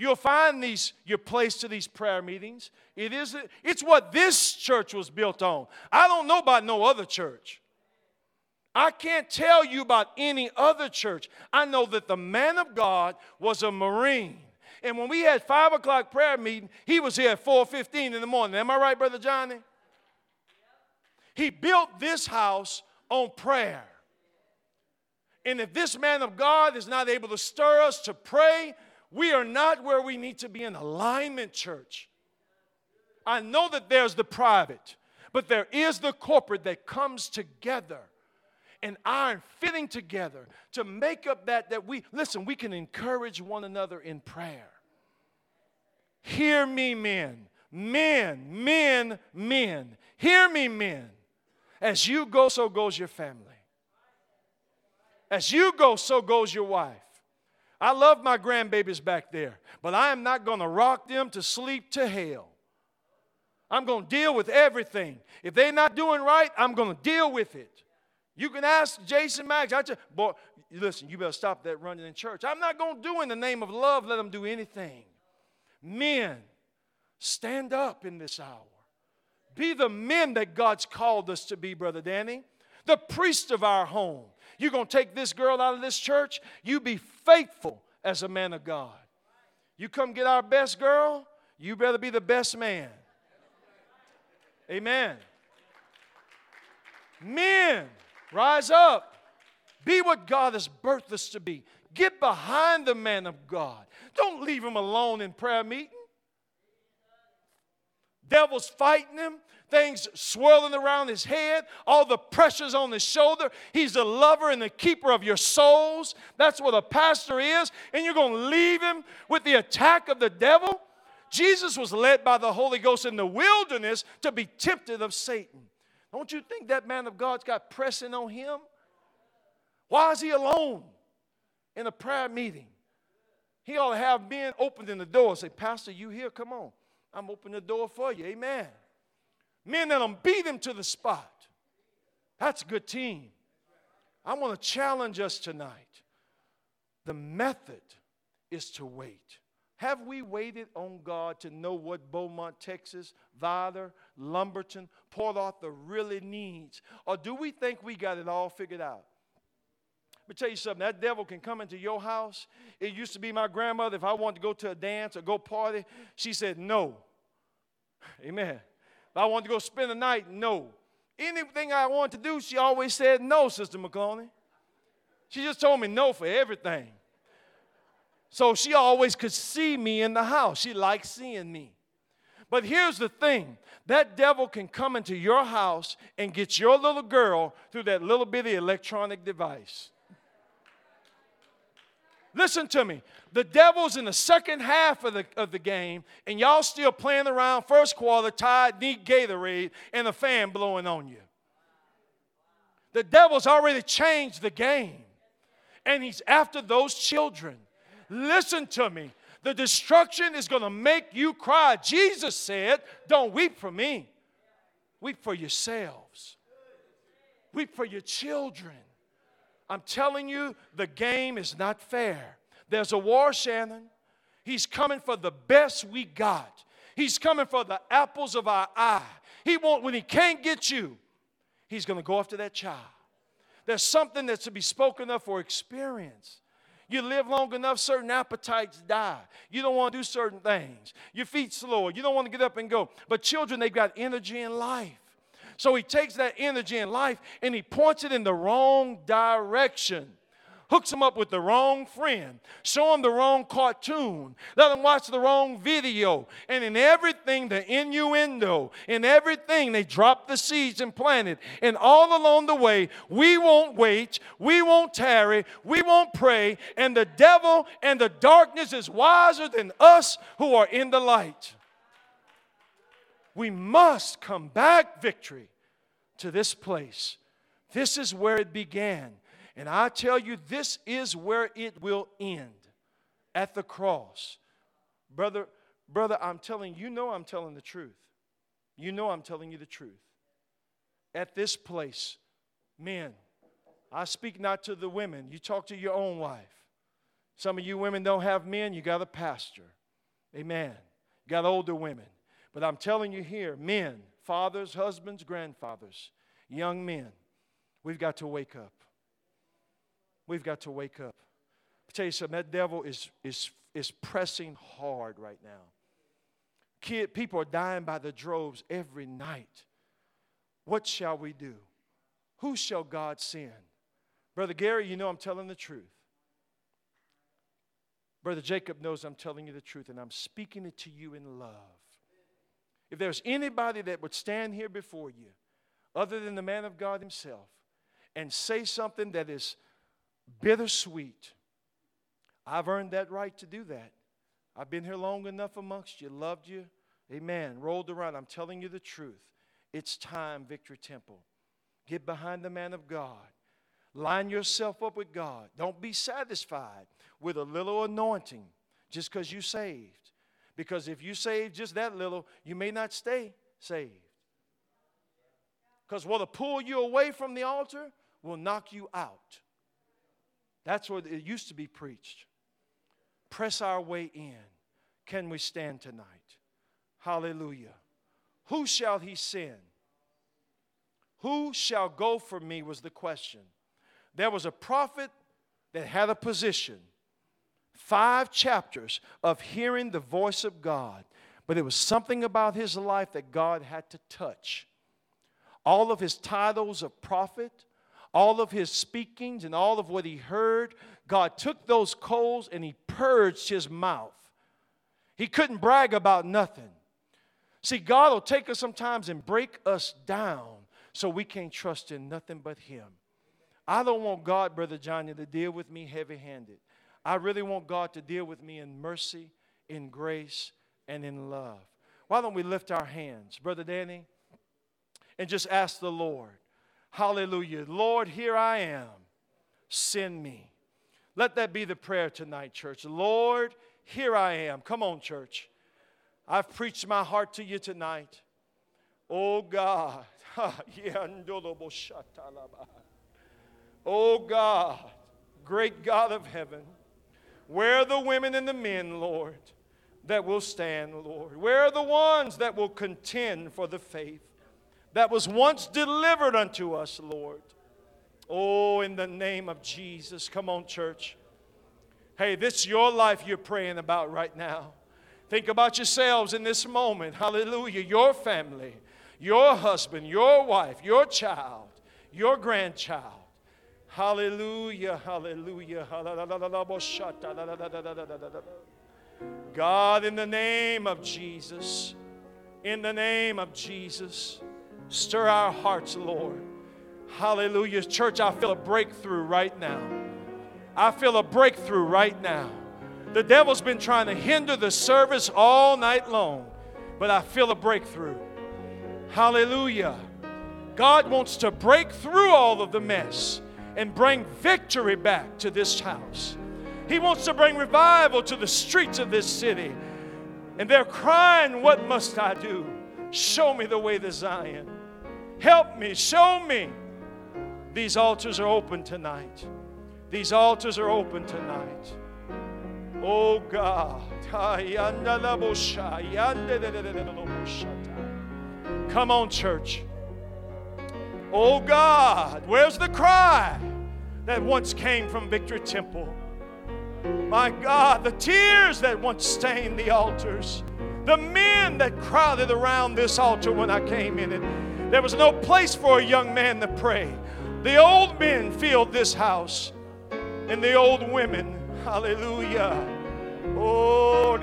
You'll find these your place to these prayer meetings. It is it's what this church was built on. I don't know about no other church. I can't tell you about any other church. I know that the man of God was a Marine. And when we had five o'clock prayer meeting, he was here at 4:15 in the morning. Am I right, Brother Johnny? He built this house on prayer. And if this man of God is not able to stir us to pray, We are not where we need to be in alignment, church. I know that there's the private, but there is the corporate that comes together and iron fitting together to make up that that we listen, we can encourage one another in prayer. Hear me, men. Men, men, men. Hear me, men. As you go, so goes your family. As you go, so goes your wife. I love my grandbabies back there, but I am not going to rock them to sleep to hell. I'm going to deal with everything. If they're not doing right, I'm going to deal with it. You can ask Jason Max. I just, boy, listen, you better stop that running in church. I'm not going to do in the name of love, let them do anything. Men, stand up in this hour. Be the men that God's called us to be, Brother Danny. The priest of our home. You're going to take this girl out of this church? You be faithful as a man of God. You come get our best girl, you better be the best man. Amen. Men, rise up. Be what God has birthed us to be. Get behind the man of God. Don't leave him alone in prayer meeting. Devil's fighting him, things swirling around his head, all the pressures on his shoulder. He's the lover and the keeper of your souls. That's what a pastor is. And you're going to leave him with the attack of the devil? Jesus was led by the Holy Ghost in the wilderness to be tempted of Satan. Don't you think that man of God's got pressing on him? Why is he alone in a prayer meeting? He ought to have men opening the door and say, Pastor, you here? Come on. I'm opening the door for you. Amen. Men that'll beat him to the spot. That's a good team. I want to challenge us tonight. The method is to wait. Have we waited on God to know what Beaumont, Texas, Vidor, Lumberton, Port Arthur really needs? Or do we think we got it all figured out? Let me tell you something. That devil can come into your house. It used to be my grandmother. If I wanted to go to a dance or go party, she said no. *laughs* Amen. If I wanted to go spend the night, no. Anything I wanted to do, she always said no, Sister McCloney. She just told me no for everything. So she always could see me in the house. She liked seeing me. But here's the thing that devil can come into your house and get your little girl through that little bitty electronic device. Listen to me. The devil's in the second half of the, of the game, and y'all still playing around first quarter, tied, need Gatorade, and the fan blowing on you. The devil's already changed the game, and he's after those children. Listen to me. The destruction is going to make you cry. Jesus said, Don't weep for me, weep for yourselves, weep for your children. I'm telling you, the game is not fair. There's a war, Shannon. He's coming for the best we got. He's coming for the apples of our eye. He won't, when he can't get you, he's going to go after that child. There's something that's to be spoken of for experience. You live long enough, certain appetites die. You don't want to do certain things. Your feet slower. You don't want to get up and go. But children, they've got energy and life. So he takes that energy in life and he points it in the wrong direction. Hooks them up with the wrong friend, show them the wrong cartoon, let them watch the wrong video, and in everything, the innuendo, in everything, they drop the seeds and plant it. And all along the way, we won't wait, we won't tarry, we won't pray, and the devil and the darkness is wiser than us who are in the light. We must come back, victory, to this place. This is where it began. And I tell you, this is where it will end at the cross. Brother, brother, I'm telling you, know I'm telling the truth. You know I'm telling you the truth. At this place, men, I speak not to the women. You talk to your own wife. Some of you women don't have men, you got a pastor. Amen. You got older women. But I'm telling you here, men, fathers, husbands, grandfathers, young men, we've got to wake up. We've got to wake up. I tell you something, that devil is, is, is pressing hard right now. Kid, people are dying by the droves every night. What shall we do? Who shall God send? Brother Gary, you know I'm telling the truth. Brother Jacob knows I'm telling you the truth, and I'm speaking it to you in love. If there's anybody that would stand here before you, other than the man of God himself, and say something that is bittersweet, I've earned that right to do that. I've been here long enough amongst you, loved you, amen, rolled around. I'm telling you the truth. It's time, Victory Temple. Get behind the man of God. Line yourself up with God. Don't be satisfied with a little anointing just because you saved. Because if you save just that little, you may not stay saved. Because what'll pull you away from the altar will knock you out. That's what it used to be preached. Press our way in. Can we stand tonight? Hallelujah. Who shall he send? Who shall go for me was the question. There was a prophet that had a position, five chapters of hearing the voice of God, but it was something about his life that God had to touch. All of his titles of prophet, all of his speakings, and all of what he heard, God took those coals and he purged his mouth. He couldn't brag about nothing. See, God will take us sometimes and break us down so we can't trust in nothing but Him. I don't want God, Brother Johnny, to deal with me heavy handed. I really want God to deal with me in mercy, in grace, and in love. Why don't we lift our hands, Brother Danny, and just ask the Lord, Hallelujah, Lord, here I am, send me. Let that be the prayer tonight, church. Lord, here I am. Come on, church. I've preached my heart to you tonight. Oh God, *laughs* Oh God, great God of heaven, where are the women and the men, Lord, that will stand, Lord? Where are the ones that will contend for the faith that was once delivered unto us, Lord? Oh, in the name of Jesus. Come on, church. Hey, this is your life you're praying about right now. Think about yourselves in this moment. Hallelujah. Your family your husband, your wife, your child, your grandchild. Hallelujah, hallelujah. God, in the name of Jesus, in the name of Jesus, stir our hearts, Lord. Hallelujah. Church, I feel a breakthrough right now. I feel a breakthrough right now. The devil's been trying to hinder the service all night long, but I feel a breakthrough. Hallelujah. God wants to break through all of the mess and bring victory back to this house. He wants to bring revival to the streets of this city. And they're crying, What must I do? Show me the way to Zion. Help me, show me. These altars are open tonight. These altars are open tonight. Oh God. Come on, church. Oh God, where's the cry that once came from Victory Temple? My God, the tears that once stained the altars, the men that crowded around this altar when I came in it. There was no place for a young man to pray. The old men filled this house, and the old women, hallelujah. Oh,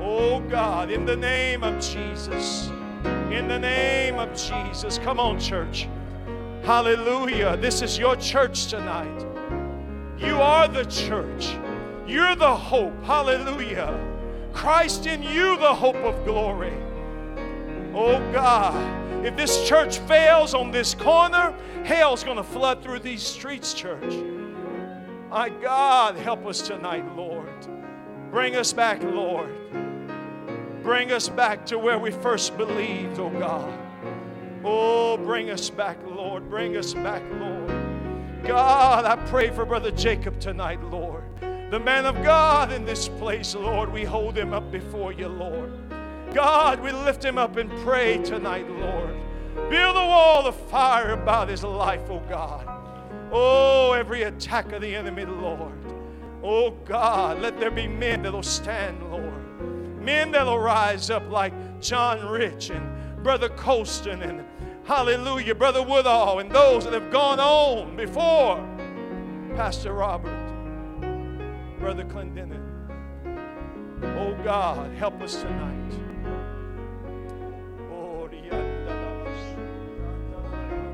Oh God, in the name of Jesus. In the name of Jesus. Come on, church. Hallelujah. This is your church tonight. You are the church. You're the hope. Hallelujah. Christ in you, the hope of glory. Oh God, if this church fails on this corner, hell's going to flood through these streets, church. My God, help us tonight, Lord. Bring us back, Lord. Bring us back to where we first believed, oh God. Oh, bring us back, Lord. Bring us back, Lord. God, I pray for Brother Jacob tonight, Lord. The man of God in this place, Lord. We hold him up before you, Lord. God, we lift him up and pray tonight, Lord. Build a wall of fire about his life, oh God. Oh, every attack of the enemy, Lord. Oh God, let there be men that'll stand, Lord men that'll rise up like John Rich and Brother Colston and hallelujah, Brother Woodall and those that have gone on before. Pastor Robert, Brother Clendenin. Oh God, help us tonight.